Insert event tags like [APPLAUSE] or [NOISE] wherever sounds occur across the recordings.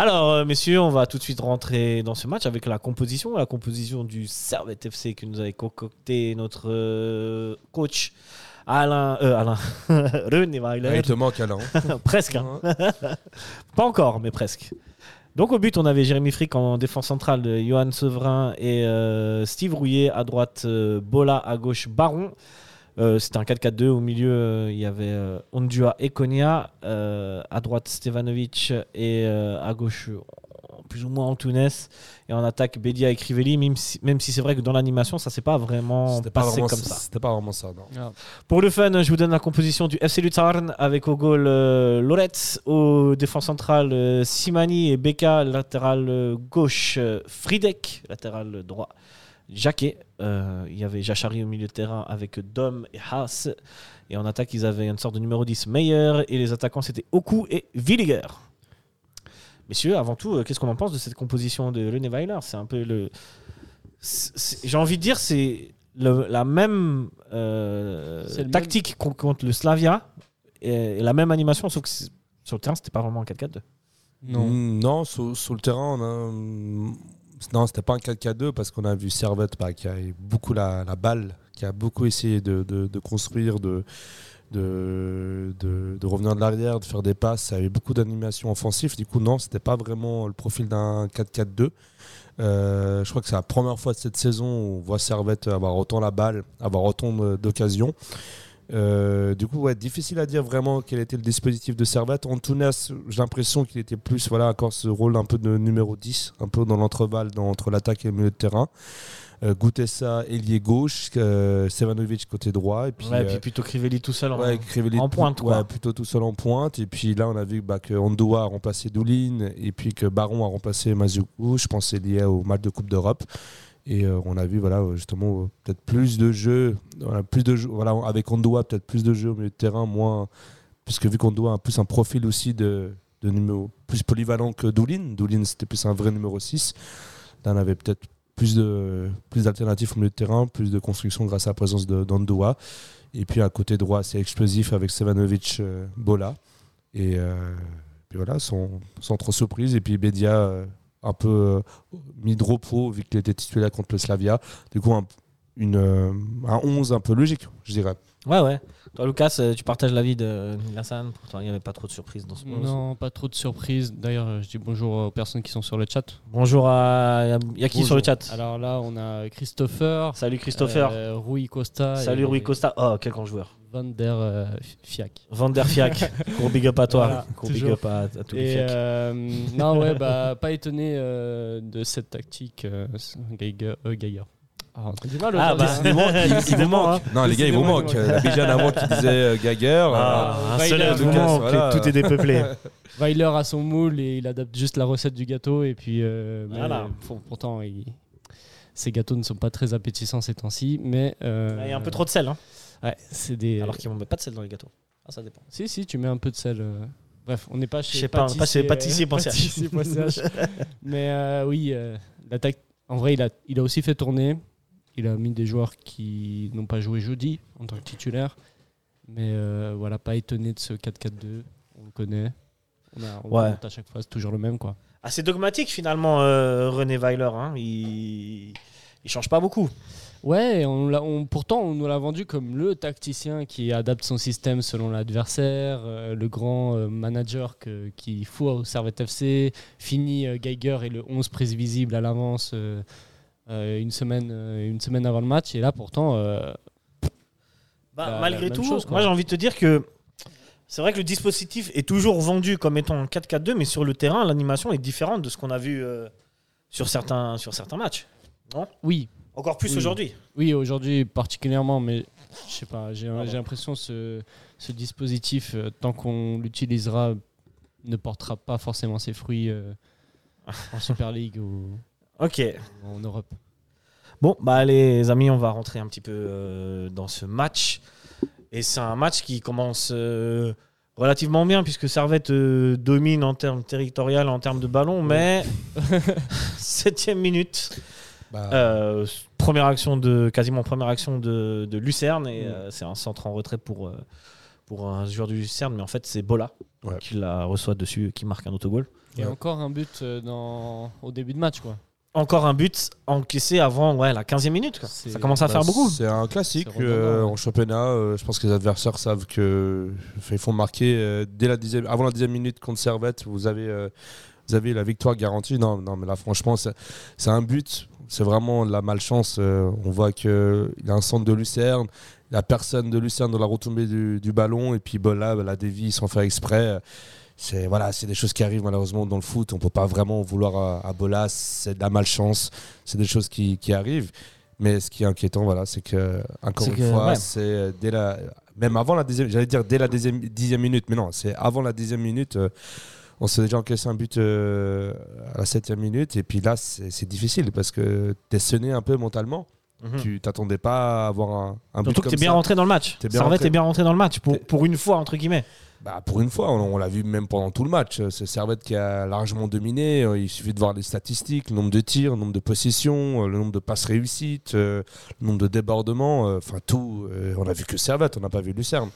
Alors, euh, messieurs, on va tout de suite rentrer dans ce match avec la composition, la composition du Servette FC que nous avait concocté notre euh, coach Alain, euh, Alain [LAUGHS] René Weiler. il te manque Alain. [LAUGHS] presque, hein. [LAUGHS] pas encore, mais presque. Donc au but, on avait Jérémy Frick en défense centrale, Johan Severin et euh, Steve Rouillet à droite, euh, Bola à gauche, Baron. Euh, C'était un 4-4-2. Au milieu, euh, il y avait euh, Ondua et Konya. Euh, à droite, Stevanovic. Et euh, à gauche, plus ou moins Antunes. Et en attaque, Bedia et Crivelli. Même si, même si c'est vrai que dans l'animation, ça s'est pas vraiment pas passé vraiment comme ça. C'était pas vraiment ça, non. Pour le fun, je vous donne la composition du FC Luzern avec au goal euh, Loretz, au défense central euh, Simani et Beka, latéral gauche euh, Fridek, latéral droit Jacquet. Euh, il y avait Jachari au milieu de terrain avec Dom et Haas. Et en attaque, ils avaient une sorte de numéro 10 Meyer et les attaquants c'était Oku et Williger. Messieurs, avant tout, euh, qu'est-ce qu'on en pense de cette composition de René Weiler? C'est un peu le. J'ai envie de dire, c'est la même euh, le tactique qu'on- contre le Slavia et, et la même animation, sauf que sur le terrain, c'était pas vraiment un 4-4-2. Non. Non, sur, sur le terrain, on a. Non, c'était pas un 4-4-2 parce qu'on a vu Servette bah, qui a beaucoup la, balle, qui a beaucoup essayé de, de- construire, de, de, revenir de l'arrière, de faire des passes. Ça avait beaucoup d'animation offensive. Du coup, non, c'était pas vraiment le profil d'un 4-4-2. Euh, je crois que c'est la première fois de cette saison où on voit Servette avoir autant la balle, avoir autant d'occasions. Euh, du coup, ouais, difficile à dire vraiment quel était le dispositif de Servette. Antunes, j'ai l'impression qu'il était plus, voilà, encore ce rôle un peu de numéro 10, un peu dans l'entreval entre l'attaque et le milieu de terrain. Euh, Goutessa, ailier gauche, euh, Sevanovic côté droit. Et puis, Ouais, et euh, puis plutôt Crivelli tout seul. en- Ouais, pointe, ouais, plutôt tout seul en pointe. Et puis là, on a vu bah, que Andoua a remplacé Doulin et puis que Baron a remplacé Mazoukou. Je pense que c'est lié au match de Coupe d'Europe. Et euh, on a vu voilà, justement peut-être plus de jeux, plus de jeux, voilà, avec Andoua, peut-être plus de jeux au milieu de terrain, moins. Puisque vu qu'Andoua a plus un profil aussi de, de numéro plus polyvalent que Doulin. Doulin, c'était plus un vrai numéro 6. Là, on avait peut-être plus de plus d'alternatives au milieu de terrain, plus de construction grâce à la présence d'Andoua. Et puis à côté droit, c'est explosif avec Sevanovic euh, Bola. Et euh, puis voilà, sans, trop surprise. Et puis Bedia, un peu euh, mis de repos vu qu'il était titulaire contre le Slavia. Du coup, un, une, euh, un 11 un peu logique, je dirais. Ouais, ouais. Toi, Lucas, euh, tu partages l'avis de Nilassan. Pourtant, il n'y avait pas trop de surprises dans ce moment. Non, pas trop de surprises. D'ailleurs, euh, je dis bonjour aux personnes qui sont sur le chat. Bonjour à. Il y a qui sur le chat Alors là, on a Christopher, Salut Christopher. euh, Rui Costa, Salut Rui Costa. Oh, quel grand joueur. Van der euh, Fiac. Van der Fiac. [LAUGHS] Gros big up à toi. Voilà, Gros big up à, à tous les Fiac. euh, non, ouais, bah, [LAUGHS] pas étonné de cette tactique, Geiger. Ah, on mal Ah, bah, décidément, [LAUGHS] hein. Non, les gars, il vous Décidément, manque. il vous La Bijane avant qui disait euh. Ah, euh, un Weiler, seul Lucas, que voilà. tout est dépeuplé. [LAUGHS] Weiler a son moule et il adapte juste la recette du gâteau. Et puis, euh, mais, Voilà. pour- pourtant, il- ces gâteaux ne sont pas très appétissants ces temps-ci. Mais euh, Il y a un peu trop de sel. Hein. Ouais, c'est des. Alors qu'ils ne mettent pas de sel dans les gâteaux. Ah, ça dépend. Si, si, tu mets un peu de sel. euh. Bref, on n'est pas chez Je sais pas, pas chez pâtissier.ch. pâtissier.ch. [LAUGHS] Mais euh, oui, euh, l'attaque. En vrai, il a, il a aussi fait tourner. Il a mis des joueurs qui n'ont pas joué jeudi en tant que titulaire. Mais euh, voilà, pas étonné de ce 4-4-2. On le connaît. On, a, on Ouais. à chaque fois, c'est toujours le même. quoi. Assez dogmatique finalement, euh, René Weiler. Hein. Il... il change pas beaucoup. Ouais, on l'a- on- pourtant on nous l'a vendu comme le tacticien qui adapte son système selon l'adversaire, euh, le grand euh, manager que, qui fout au Servette FC, fini euh, Geiger et le 11 prévisible à l'avance une, semaine, euh, une semaine avant le match. Et là pourtant, euh, Bah, La- malgré tout, chose, moi j'ai envie de te dire que c'est vrai que le dispositif est toujours vendu comme étant un 4-4-2, mais sur le terrain, l'animation est différente de ce qu'on a vu euh, sur, certains, sur certains matchs. oui, Encore plus Oui. aujourd'hui. oui aujourd'hui particulièrement, mais je sais pas, j'ai j'ai l'impression ce, ce dispositif, euh, tant qu'on l'utilisera, ne portera pas forcément ses fruits euh, en Super League ou Ok. en Europe. Bon, bah les amis, on va rentrer un petit peu euh, dans ce match. Et c'est un match qui commence euh, relativement bien, puisque Servette euh, domine en termes territorial, en termes de ballon, mais [LAUGHS] septième minute. bah, Euh, première action de quasiment première action de, de Lucerne et c'est un centre en retrait pour pour un joueur du Lucerne mais en fait c'est Bola Ouais. qui la reçoit dessus qui marque un autogol Et Ouais. encore un but dans... au début de match, quoi. Encore un but encaissé avant ouais, la 15e minute. quoi. Ça commence à Bah, faire beaucoup. C'est un classique euh, en championnat. euh, je pense que les adversaires savent que ils font marquer euh, dès la dixième, avant la dixième minute contre Servette. Vous avez, euh, vous avez la victoire garantie. Non, non, mais là, franchement, c'est c'est un but. C'est vraiment de la malchance. euh, on voit qu'il y a un centre de Lucerne. La personne de Lucerne dans la retombée du, du ballon. Et puis bon, là, la dévie sans faire exprès. C'est voilà, c'est des choses qui arrivent malheureusement dans le foot. On peut pas vraiment en vouloir à, à Bolas. C'est de la malchance. C'est des choses qui, qui arrivent. Mais ce qui est inquiétant, voilà, c'est que encore une que, fois, ouais. c'est euh, dès la, même avant la dixième, j'allais dire dès la dixième, dixième minute, mais non, c'est avant la dixième minute. euh, on s'est déjà encaissé un but euh, à la septième minute, et puis là, c'est difficile parce que t'es sonné un peu mentalement. Mhm. Tu t'attendais pas à avoir un, un but Surtout que t'es bien rentré dans le match. T'es bien rentré. est bien rentré dans le match pour, T'es- pour une fois entre guillemets. Bah, pour une fois, on, l'a vu même pendant tout le match. C'est Servette qui a largement dominé. Euh, Il suffit de voir les statistiques, le nombre de tirs, le nombre de possessions, euh, le nombre de passes réussites, euh, le nombre de débordements. euh, Enfin, tout. euh, on a vu que Servette, on n'a pas vu Lucerne.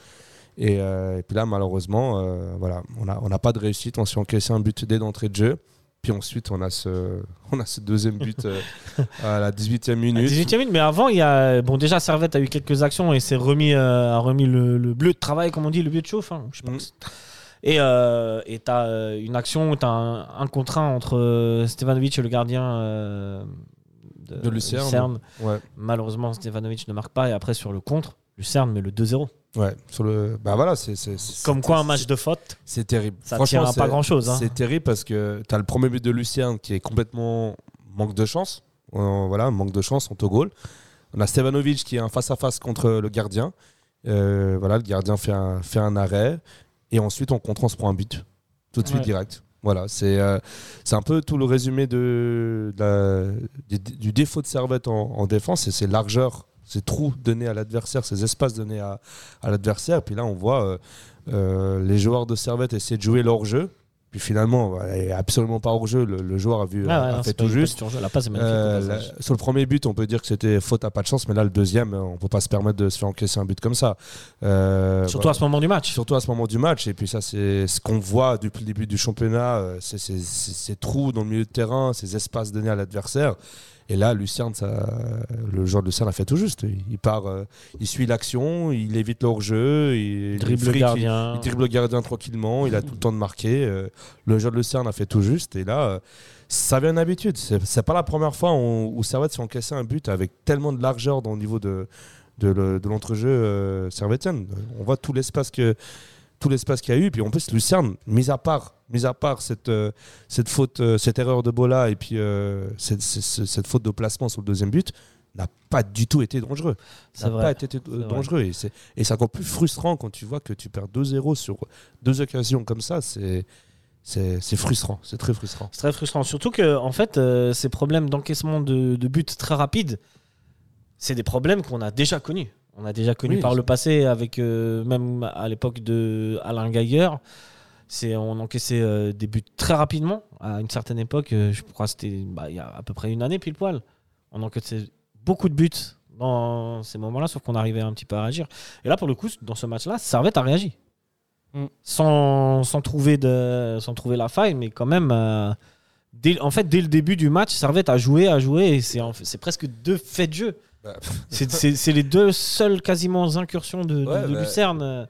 Et, euh, puis là, malheureusement, euh, voilà, on n'a on n'a pas de réussite. On s'est encaissé un but dès d'entrée de jeu. Puis ensuite, on a ce, [LAUGHS] on a ce deuxième but euh, à la 18e À minute. 18e minute, mais avant, il y a. Bon, déjà, Servette a eu quelques actions et s'est remis, euh, a remis le, le bleu de travail, comme on dit, le bleu de chauffe. hein, je sais pas. Mm. Et euh, tu as une action où tu as un, un contre un entre Stevanovic et le gardien De Lucerne. Ouais. Malheureusement, Stevanovic ne marque pas. Et après, sur le contre, Lucerne met le 2-0. Ouais, sur le. Bah voilà, c'est. Comme quoi, un match de faute, C'est terrible. ça Franchement, tient à pas c'est- grand-chose. hein. C'est terrible parce que tu as le premier but de Lucien qui est complètement manque de chance. Euh, voilà, manque de chance en goal. On a Stevanovic qui est un face-à-face contre le gardien. Euh, voilà, le gardien fait un, fait un arrêt. Et ensuite, on contre, on se prend un but. Tout de suite, Ouais. direct. Voilà, c'est euh, c'est un peu tout le résumé de, de la- du, du défaut de Servette en, en défense. Et c'est largeur, ces trous donnés à l'adversaire, ces espaces donnés à, à l'adversaire. Puis là, on voit euh, euh, les joueurs de Servette essayer de jouer leur jeu. Puis finalement, voilà, il est absolument pas hors jeu. Le, le joueur a vu, Ah ouais, a non, fait tout juste. question de jeu. La passe est magnifique. Euh, la- sur le premier but, on peut dire que c'était faute à pas de chance, mais là, le deuxième, on peut pas se permettre de se faire encaisser un but comme ça. Euh, Surtout voilà. à ce moment du match. Surtout à ce moment du match. Et puis ça, c'est ce qu'on voit depuis le début du championnat, ces trous dans le milieu de terrain, ces espaces donnés à l'adversaire. Et là, ça, le joueur de Lucerne a fait tout juste. Il part, euh, il suit l'action, il évite leur jeu, il, dribble le fric, il- gardien. il dribble le gardien tranquillement, il a tout le temps de marquer. euh, le joueur de Lucerne a fait tout juste. Et là, euh, ça vient d'habitude. C'est c'est pas la première fois où, où Servette s'est encaissé un but avec tellement de largeur dans le niveau de, de, le- de l'entrejeu. On voit tout l'espace que tout l'espace qu'il y a eu. Puis en plus, Lucerne, mis à part, mis à part cette, euh, cette faute, euh, cette erreur de Bola et puis euh, cette, cette- cette faute de placement sur le deuxième but, n'a pas du tout été dangereux. C'est n'a pas été vrai. dangereux. Et c'est, et c'est encore plus frustrant quand tu vois que tu perds 2-0 sur deux occasions comme ça. C'est, c'est, c'est frustrant. C'est très frustrant. C'est très frustrant. Surtout que, en fait, euh, ces problèmes d'encaissement de, de buts très rapides, c'est des problèmes qu'on a déjà connus. On a déjà connu Oui, par le passé, avec euh, même à l'époque de Alain Geiger. C'est, on encaissait euh, des buts très rapidement. À une certaine époque, euh, je crois que c'était bah, il y a à peu près une année pile poil. On encaissait beaucoup de buts dans ces moments-là, sauf qu'on arrivait un petit peu à réagir. Et là, pour le coup, dans ce match-là, Servette a réagi. Mm. Sans, sans, trouver de, sans trouver la faille, mais quand même. euh, dès, en fait, dès le début du match, Servette a joué, a joué, et c'est, c'est presque deux faits de jeu. Bah, C'est, les deux seules quasiment incursions de, de- Ouais, de bah, Lucerne euh,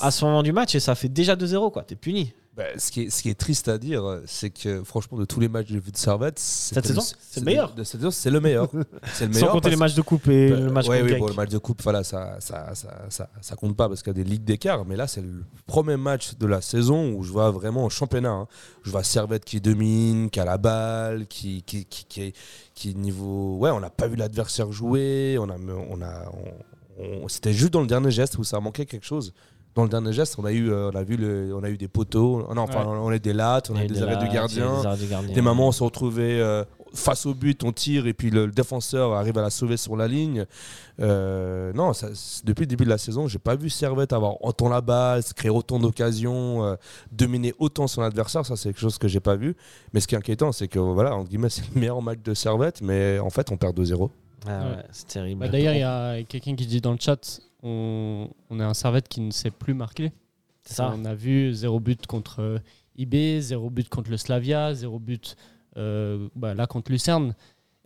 à ce moment du match, et ça fait déjà 2-0, quoi. T'es puni. Bah, ce, qui est, ce qui est triste à dire, c'est que franchement, de tous les matchs que j'ai vus de Servette, Cette saison, c'est le meilleur. De, cette saison, c'est le meilleur. [LAUGHS] C'est le Sans compter les matchs de coupe et Bah, le match ouais, oui, bon, le match de coupe, voilà, ça, ça, ça, ça, ça compte pas parce qu'il y a des ligues d'écart. Mais là, c'est le premier match de la saison où je vois vraiment en championnat. hein. Je vois Servette qui domine, qui a la balle, qui, qui, qui, qui, est- qui niveau. Ouais, on n'a pas vu l'adversaire jouer. On a, on a, on- on- C'était juste dans le dernier geste où ça manquait quelque chose. Dans le dernier geste, on a eu, euh, on a vu, le, on a eu des poteaux. Non, enfin, Ouais. on a eu des lattes, on a eu des des arrêts de gardien. des arrêts de gardien. Des retrouvait euh, face au but, on tire et puis le, le défenseur arrive à la sauver sur la ligne. Euh, non, ça, depuis le début de la saison, j'ai pas vu Servette avoir autant la balle, se créer autant d'occasions, euh, dominer autant son adversaire. Ça, c'est quelque chose que j'ai pas vu. Mais ce qui est inquiétant, c'est que voilà, entre guillemets, c'est le meilleur match de Servette, mais en fait, on perd 2-0. Ah ouais, Ouais. c'est terrible. Bah, D'ailleurs, il y a quelqu'un qui dit dans le chat on, on a un Servette qui ne sait plus marquer. C'est ça. On a vu zéro but contre euh, IB, zéro but contre le Slavia, zéro but euh, bah, là contre Lucerne.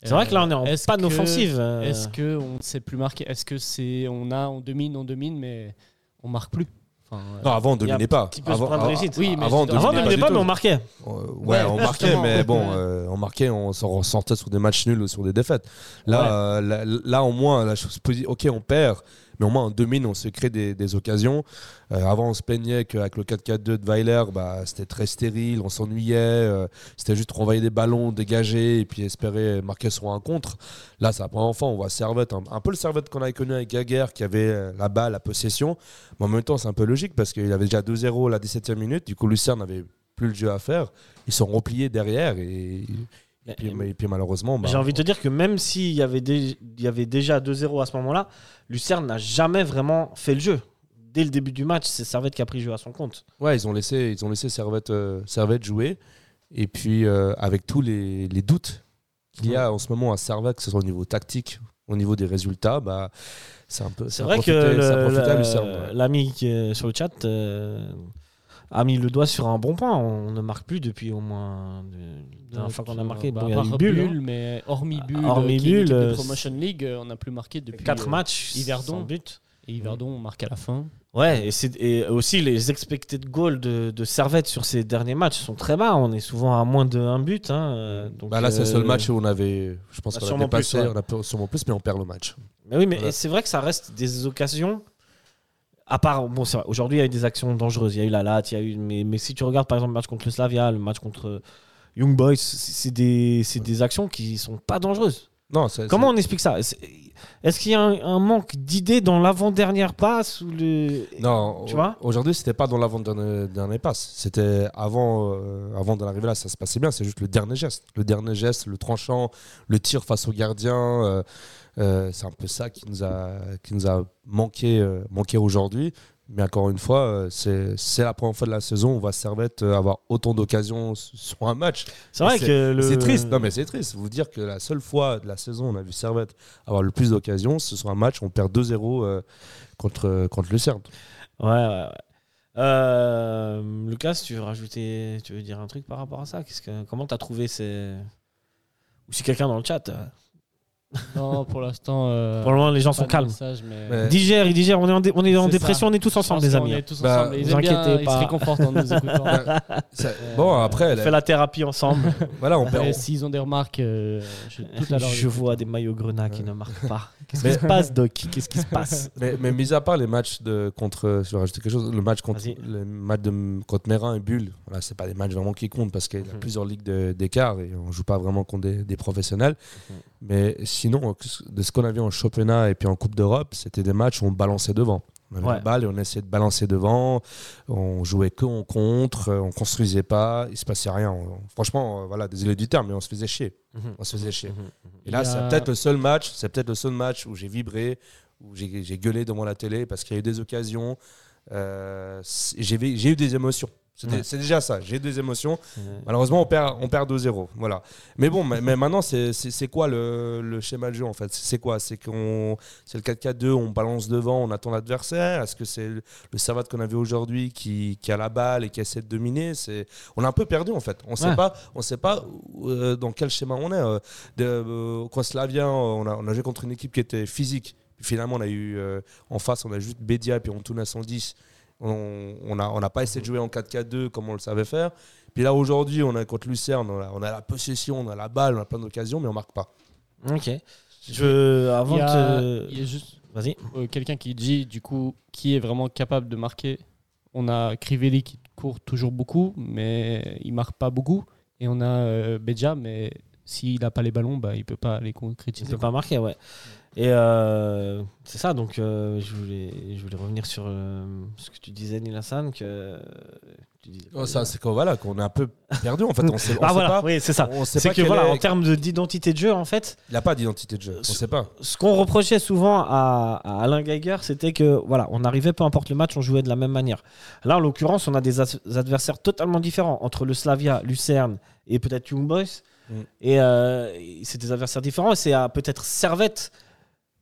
C'est vrai que là, on est en panne que- offensive. euh. Est-ce que on ne sait plus marquer Est-ce que c'est on a on domine, on domine, mais on marque plus? Enfin, Non, avant, on dominait pas. petit peu ce Avant, avant-. Oui, mais avant, on dire, Avant, on dominait ne dominait pas, mais on marquait. Euh, ouais, Ouais, on marquait, mais bon, euh, on marquait, on s'en sortait sur des matchs nuls ou sur des défaites. Là, euh, là, là, au moins, la chose ok, on perd, mais au moins on domine, on se crée des, occasions. Euh, avant, on se plaignait qu'avec le 4-4-2 de Weiler, bah, c'était très stérile, on s'ennuyait, euh, c'était juste renvoyer des ballons, dégager et puis espérer marquer sur un contre. Là, la première fois, on voit Servette, un, peu le Servette qu'on avait connu avec Gaguerre, qui avait euh, la balle, la possession. Mais en même temps, c'est un peu logique parce qu'il avait déjà 2-0 à la 17e minute. Du coup, Lucerne n'avait plus le jeu à faire. Ils sont repliés derrière et, et puis, et puis malheureusement. bah, J'ai envie de te dire que même s'il y, avait il y avait déjà 2-0 à ce moment-là, Lucerne n'a jamais vraiment fait le jeu. Dès le début du match, c'est Servette qui a pris le jeu à son compte. Ouais, ils ont laissé, ils ont laissé Servette, euh, Servette jouer. Et puis, euh, avec tous les, les doutes qu'il y a en ce moment à Servette, que ce soit au niveau tactique, au niveau des résultats, bah, c'est un peu. C'est vrai que ouais. l'ami qui est sur le chat euh, a mis le doigt sur un bon point. On ne marque plus depuis au moins de- la dernière fois qu'on a marqué. bah, Bon, il y a Bulle, hein. Bulle, mais hormis Bulle, Hormis qui Bulle, de Promotion League, euh, on n'a plus marqué depuis 4 euh, matchs, Yverdon. sans but. Et Yverdon, on marque à la fin. Ouais, et, c'est- et aussi les expected goals de, de Servette sur ces derniers matchs sont très bas. On est souvent à moins de 1 but. hein, donc, Bah là, c'est le seul euh, match où on avait. Je pense bah, qu'on a sûrement dépassé, plus, ouais. on a sûrement plus, mais on perd le match. Mais oui, mais Voilà. c'est vrai que ça reste des occasions. À part, bon, c'est vrai, aujourd'hui, il y a eu des actions dangereuses. Il y a eu la latte, il y a eu. Mais, mais si tu regardes par exemple le match contre le Slavia, le match contre euh, Young Boys, c'est des, des actions qui sont pas dangereuses. Non, c'est- Comment on explique ça? Est-ce qu'il y a un, un manque d'idées dans l'avant-dernière passe ou le. Non, Tu vois aujourd'hui, c'était pas dans l'avant-dernier dernier passe. C'était avant, euh, avant d'en arriver là, ça se passait bien. C'est juste le dernier geste. Le dernier geste, le tranchant, le tir face au gardien. euh, euh, c'est un peu ça qui nous a, qui nous a manqué, euh, manqué aujourd'hui. Mais encore une fois, euh, c'est la première fois de la saison où on va Servette euh, avoir autant d'occasions sur un match. C'est vrai que le. C'est triste. Non, mais c'est triste. Vous dire que la seule fois de la saison où on a vu Servette avoir le plus d'occasions, ce sur un match où on perd 2-0 euh, contre, contre Lucerne. Ouais, ouais, ouais. Euh, Lucas, tu veux rajouter, tu veux dire un truc par rapport à ça? Que, Comment t'as trouvé ces. Ou si quelqu'un dans le chat. Euh, Non, pour l'instant. euh, Pour le moment, les gens sont de calmes. message, mais- Mais- Digère, il digère, on est en, dé- on est en dépression, ça. on est tous ensemble, les amis. est tous Bah, ensemble. Ils vous aiment bien, inquiétez ils pas. se réconfortent en nous écoutant. [LAUGHS] Ça- Euh, bon, après, On fait la thérapie ensemble. [LAUGHS] voilà, on perd. S'ils ont des remarques, euh, je, tout à l'heure. Je vois des maillots grenats qui ne marquent pas. [LAUGHS] Qu'est-ce qui se passe, Doc? Qu'est-ce qui se passe? Mais, mais mis à part les matchs de contre, je vais rajouter quelque chose, le match contre, le match de contre Mérin et Bulle, voilà, c'est pas des matchs vraiment qui comptent parce qu'il y a Mhm. plusieurs ligues d'écart et on joue pas vraiment contre des, des professionnels. Mhm. Mais sinon, de ce qu'on a vu en championnat et puis en Coupe d'Europe, c'était des matchs où on balançait devant. On avait Ouais. la balle et on essayait de balancer devant. On jouait que en contre, on construisait pas, il se passait rien. On- franchement, euh, voilà, désolé du terme, mais on se faisait chier. On se faisait chier. Et là, Il y a- c'est peut-être le seul match, c'est peut-être le seul match où j'ai vibré, où j'ai gueulé devant la télé parce qu'il y a eu des occasions. euh, j'ai eu des émotions. Ouais. C'est déjà ça. J'ai eu des émotions. Malheureusement, on perd, on perd 2-0. Voilà. Mais bon, mais, mais maintenant, c'est quoi le, le schéma de jeu en fait? C'est quoi? C'est qu'on c'est le 4-4-2, on balance devant, on attend l'adversaire? Est-ce que c'est le, Servette qu'on avait aujourd'hui qui, qui a la balle et qui essaie de dominer? C'est On a un peu perdu en fait. On sait Ouais. pas, on sait pas euh, dans quel schéma on est. Euh, de, euh, au Slavia, on a, on a joué contre une équipe qui était physique. Finalement, on a eu euh, en face, on a juste Bédia et puis on tourne à 110. On on n'a on pas essayé de jouer en 4-4-2 comme on le savait faire. Puis là, aujourd'hui, on a contre Lucerne, on a, on a la possession, on a la balle, on a plein d'occasions, mais on marque pas. Ok. Je, avant Il y a, de. il y a juste Vas-y. euh, quelqu'un qui dit, du coup, qui est vraiment capable de marquer. On a Crivelli qui court toujours beaucoup, mais il marque pas beaucoup. Et on a euh, Beja, mais s'il n'a pas les ballons, bah, il peut pas les concrétiser. peux pas marquer, ouais. Et euh, c'est ça, donc euh, je, voulais, je voulais revenir sur euh, ce que tu disais, Nilassan, que tu disais- Oh, ça, c'est qu'on voilà, qu'on est un peu perdu en fait. On sait, on [LAUGHS] ah sait voilà, pas. oui, c'est ça. C'est que voilà, est- en termes de- d'identité de jeu, en fait, Il n'a pas d'identité de jeu. On sait pas. ce qu'on reprochait souvent à, à Alain Geiger, c'était que voilà, on arrivait, peu importe le match, on jouait de la même manière. Là, en l'occurrence, on a des adversaires totalement différents entre le Slavia, Lucerne et peut-être Young Boys. Mm. Et et c'est des adversaires différents. Et c'est à peut-être Servette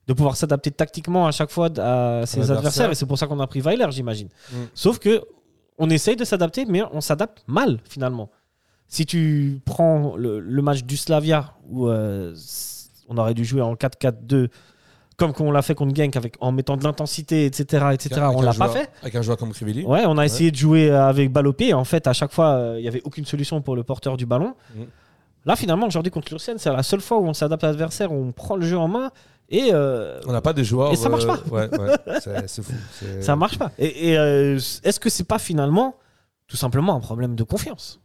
de pouvoir s'adapter tactiquement à chaque fois à ses adversaires. Et c'est pour ça qu'on a pris Weiler, j'imagine. Mm. Sauf que on essaye de s'adapter, mais on s'adapte mal finalement. Si tu prends le, le match du Slavia, où euh, on aurait dû jouer en 4-4-2, comme on l'a fait contre Genk, avec, en mettant de l'intensité, etc., etc., Avec on l'a pas fait. Avec un joueur comme Crivelli. Ouais, on a essayé de jouer avec balle au pied. En fait, à chaque fois, euh, il n'y avait aucune solution pour le porteur du ballon. Mhm. Là, finalement, aujourd'hui, contre Lucerne, c'est la seule fois où on s'adapte à l'adversaire, où on prend le jeu en main et euh, On n'a pas des joueurs. Et ça marche euh, pas. Ouais, ouais. [LAUGHS] C'est c'est fou. C'est- ça marche pas. Et, et, euh, est-ce que c'est pas finalement tout simplement un problème de confiance?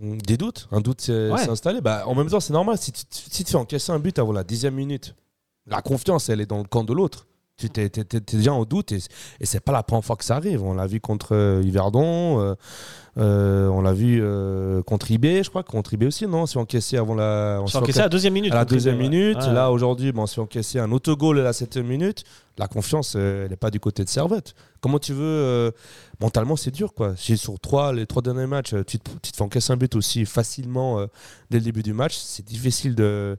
Des doutes. Un doute s'est Ouais. installé. Bah, en même temps, c'est normal. Si tu, si tu fais encaisser un but avant la dixième minute, la confiance, elle est dans le camp de l'autre. Tu t'es, t'es- t'es- t'es déjà en doute et, et c'est pas la première fois que ça arrive. On l'a vu contre euh, Yverdon, euh, euh, on l'a vu contre IB, je crois. Contre IB aussi, non On s'est encaissé avant la. on s'est encaissé à la deuxième minute. à la deuxième minute. Ouais. Là, aujourd'hui, bon, on s'est encaissé un autogol à la septième minute. La confiance, elle n'est pas du côté de Servette. Comment tu veux. mentalement, c'est dur, quoi. Si sur trois, les trois derniers matchs, tu te, tu te fais encaisser un but aussi facilement dès le début du match, c'est difficile de,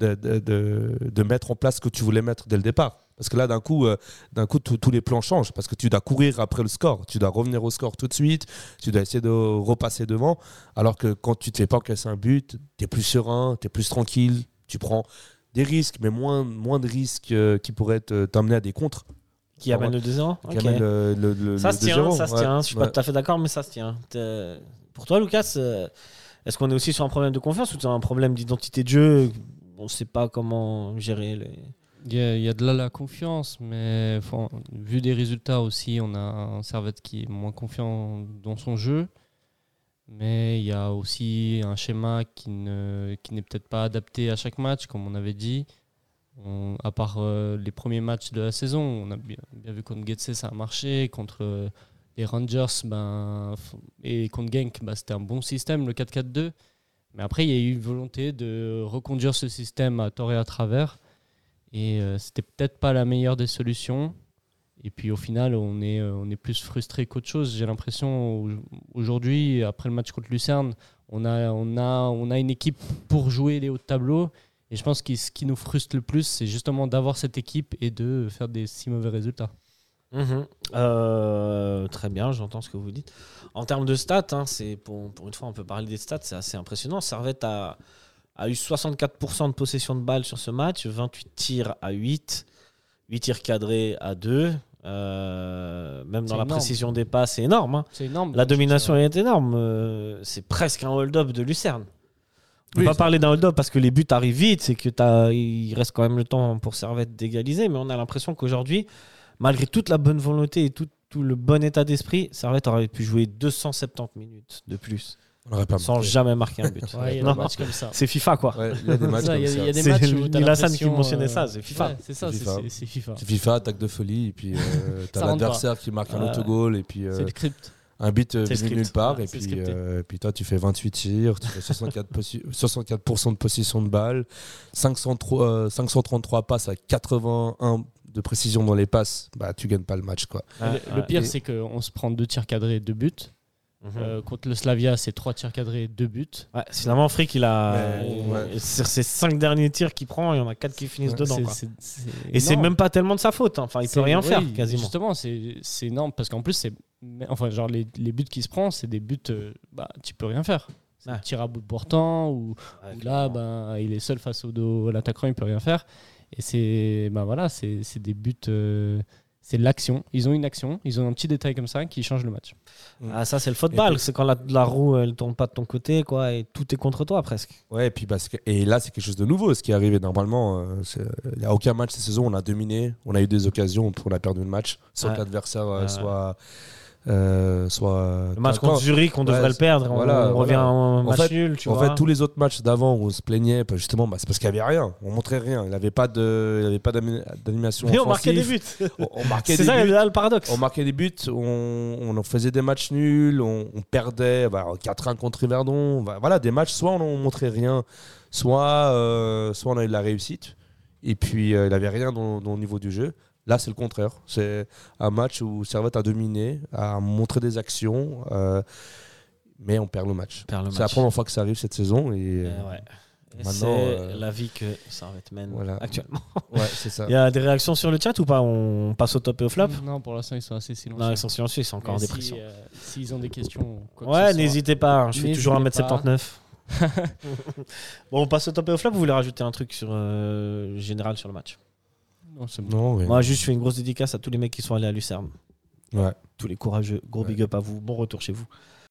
de, de, de- de mettre en place ce que tu voulais mettre dès le départ. Parce que là, d'un coup, euh, d'un coup tous- les plans changent. Parce que tu dois courir après le score. Tu dois revenir au score tout de suite. Tu dois essayer de repasser devant. Alors que quand tu te fais pas encaisser un but, tu es plus serein, tu es plus tranquille. Tu prends des risques, mais moins, moins de risques euh, qui pourraient t'amener à des contres. Qui amène le 2-0 Qui Ok. amènent le, le, le- Ça se tient, 2-0. ça se Ouais, tient. Je suis ouais. pas tout à fait d'accord, mais ça se tient. Pour toi, Lucas, euh, est-ce qu'on est aussi sur un problème de confiance ou c'est un problème d'identité de jeu On ne sait pas comment gérer les. Il y, a, de là la confiance, mais vu des résultats aussi, on a un Servette qui est moins confiant dans son jeu. Mais il y a aussi un schéma qui ne qui n'est peut-être pas adapté à chaque match, comme on avait dit. À part euh, les premiers matchs de la saison, on a bien, bien vu contre Getse ça a marché, contre euh, les Rangers ben, et contre Genk, bah, c'était un bon système, le 4-4-2. Mais après, il y a eu une volonté de reconduire ce système à tort et à travers. Et euh, c'était peut-être pas la meilleure des solutions. Et puis au final, on est, euh, on est plus frustré qu'autre chose. J'ai l'impression au- aujourd'hui, après le match contre Lucerne, on a, on, a, on a une équipe pour jouer les hauts de tableau. Et je pense que ce qui nous frustre le plus, c'est justement d'avoir cette équipe et de faire des si mauvais résultats. Mhm. Euh, très bien, j'entends ce que vous dites. En termes de stats, hein, c'est pour, pour une fois, on peut parler des stats, c'est assez impressionnant. Servette a, a eu 64% de possession de balle sur ce match, 28 tirs à 8, 8 tirs cadrés à 2. Euh, même dans la précision des passes, c'est énorme. hein. C'est énorme. La domination est énorme. euh, c'est presque un hold-up de Lucerne. On ne Oui, pas parler d'un hold-up parce que les buts arrivent vite, c'est que il reste quand même le temps pour Servette d'égaliser, mais on a l'impression qu'aujourd'hui, malgré toute la bonne volonté et tout, tout le bon état d'esprit, Servette aurait pu jouer 270 minutes de plus On n'aurait pas sans marqué. jamais marquer un but. Ouais, y a Non. des matchs comme ça. C'est FIFA quoi. Ouais, il y a des matchs Ça, comme il y a- ça. il y a des C'est matchs où qui mentionnait euh, ça, c'est FIFA. ouais, c'est ça, C'est c'est FIFA. c'est- c'est FIFA. C'est FIFA, attaque de folie, et puis euh, [LAUGHS] t'as l'adversaire qui marque un autogol, et puis euh, C'est le script. un but euh, venu nulle part, Ouais, et puis, euh, puis toi tu fais 28 tirs, tu fais 64%, possi- [LAUGHS] 64 de possession de balle, 503, euh, 533 passes à 81 de précision dans les passes, bah tu gagnes pas le match quoi. Ouais, le, pire, Et- c'est qu'on se prend deux tirs cadrés et deux buts. Mhm. Euh, contre le Slavia, c'est trois tirs cadrés et deux buts. Ouais, finalement, Frick, il a. Ouais. Sur ses 5 derniers tirs qu'il prend, il y en a 4 qui finissent Ouais, dedans. C'est- quoi. c'est- c'est Et c'est même pas tellement de sa faute. hein. Enfin, il peut rien oui, faire quasiment. Justement, c'est c'est énorme parce qu'en plus, c'est enfin genre les, les buts qu'il se prend, c'est des buts, euh, bah tu peux rien faire. C'est un tir à bout de portant ou là, ben il est seul face au dos l'attaquant, il peut rien faire. Et c'est ben voilà, c'est c'est des buts, euh, c'est l'action. Ils ont une action, ils ont un petit détail comme ça qui change le match. Ah, ça, c'est le football. C'est quand la, la roue, elle tourne pas de ton côté, quoi, et tout est contre toi presque. Ouais, et puis parce que et là c'est quelque chose de nouveau, ce qui est arrivé normalement. euh, Il n'y a aucun match cette saison, on a dominé, on a eu des occasions, on a perdu le match, sans Ouais. que l'adversaire euh, Ouais. soit, euh, soit. Le match contre Zurich, on devrait le perdre. on- voilà, on, revient voilà. en En match fait- nul, tu en vois. fait, tous les autres matchs d'avant où on se plaignait, bah, justement, bah, c'est parce qu'il n'y avait rien. On montrait rien. Il n'avait pas d'animation. Mais on marquait des buts. On, on marquait [LAUGHS] C'est ça buts. là, le paradoxe. On marquait des buts, on, on faisait des matchs nuls, on, perdait bah, 4-1 contre Yverdon. Bah, voilà, des matchs, soit on ne montrait rien, soit, euh, soit on a eu de la réussite. Et puis, euh, il n'avait rien dans, dans le niveau du jeu. Là, c'est le contraire. C'est un match où Servette a dominé, a montré des actions, euh, mais on perd le match. C'est la première fois que ça arrive cette saison. Et, Euh, euh, ouais. C'est euh, la vie que Servette mène voilà. actuellement. [LAUGHS] ouais, c'est ça. Il y a des réactions sur le chat ou pas? On passe au top et au flop? Non, pour l'instant, ils sont assez silencieux. Non, ils sont silencieux, ils sont encore en Mais si, dépression. euh, S'ils ont des questions. quoi Ouais, n'hésitez pas, hein, je fais N'hésitez toujours pas. 1m79. [LAUGHS] bon, on passe au top et au flop. Vous voulez rajouter un truc sur euh, général sur le match? Non, c'est bon. Non, ouais. Moi, juste, je fais une grosse dédicace à tous les mecs qui sont allés à Lucerne. Ouais. Tous les courageux. Gros Ouais. big up à vous. Bon retour chez vous.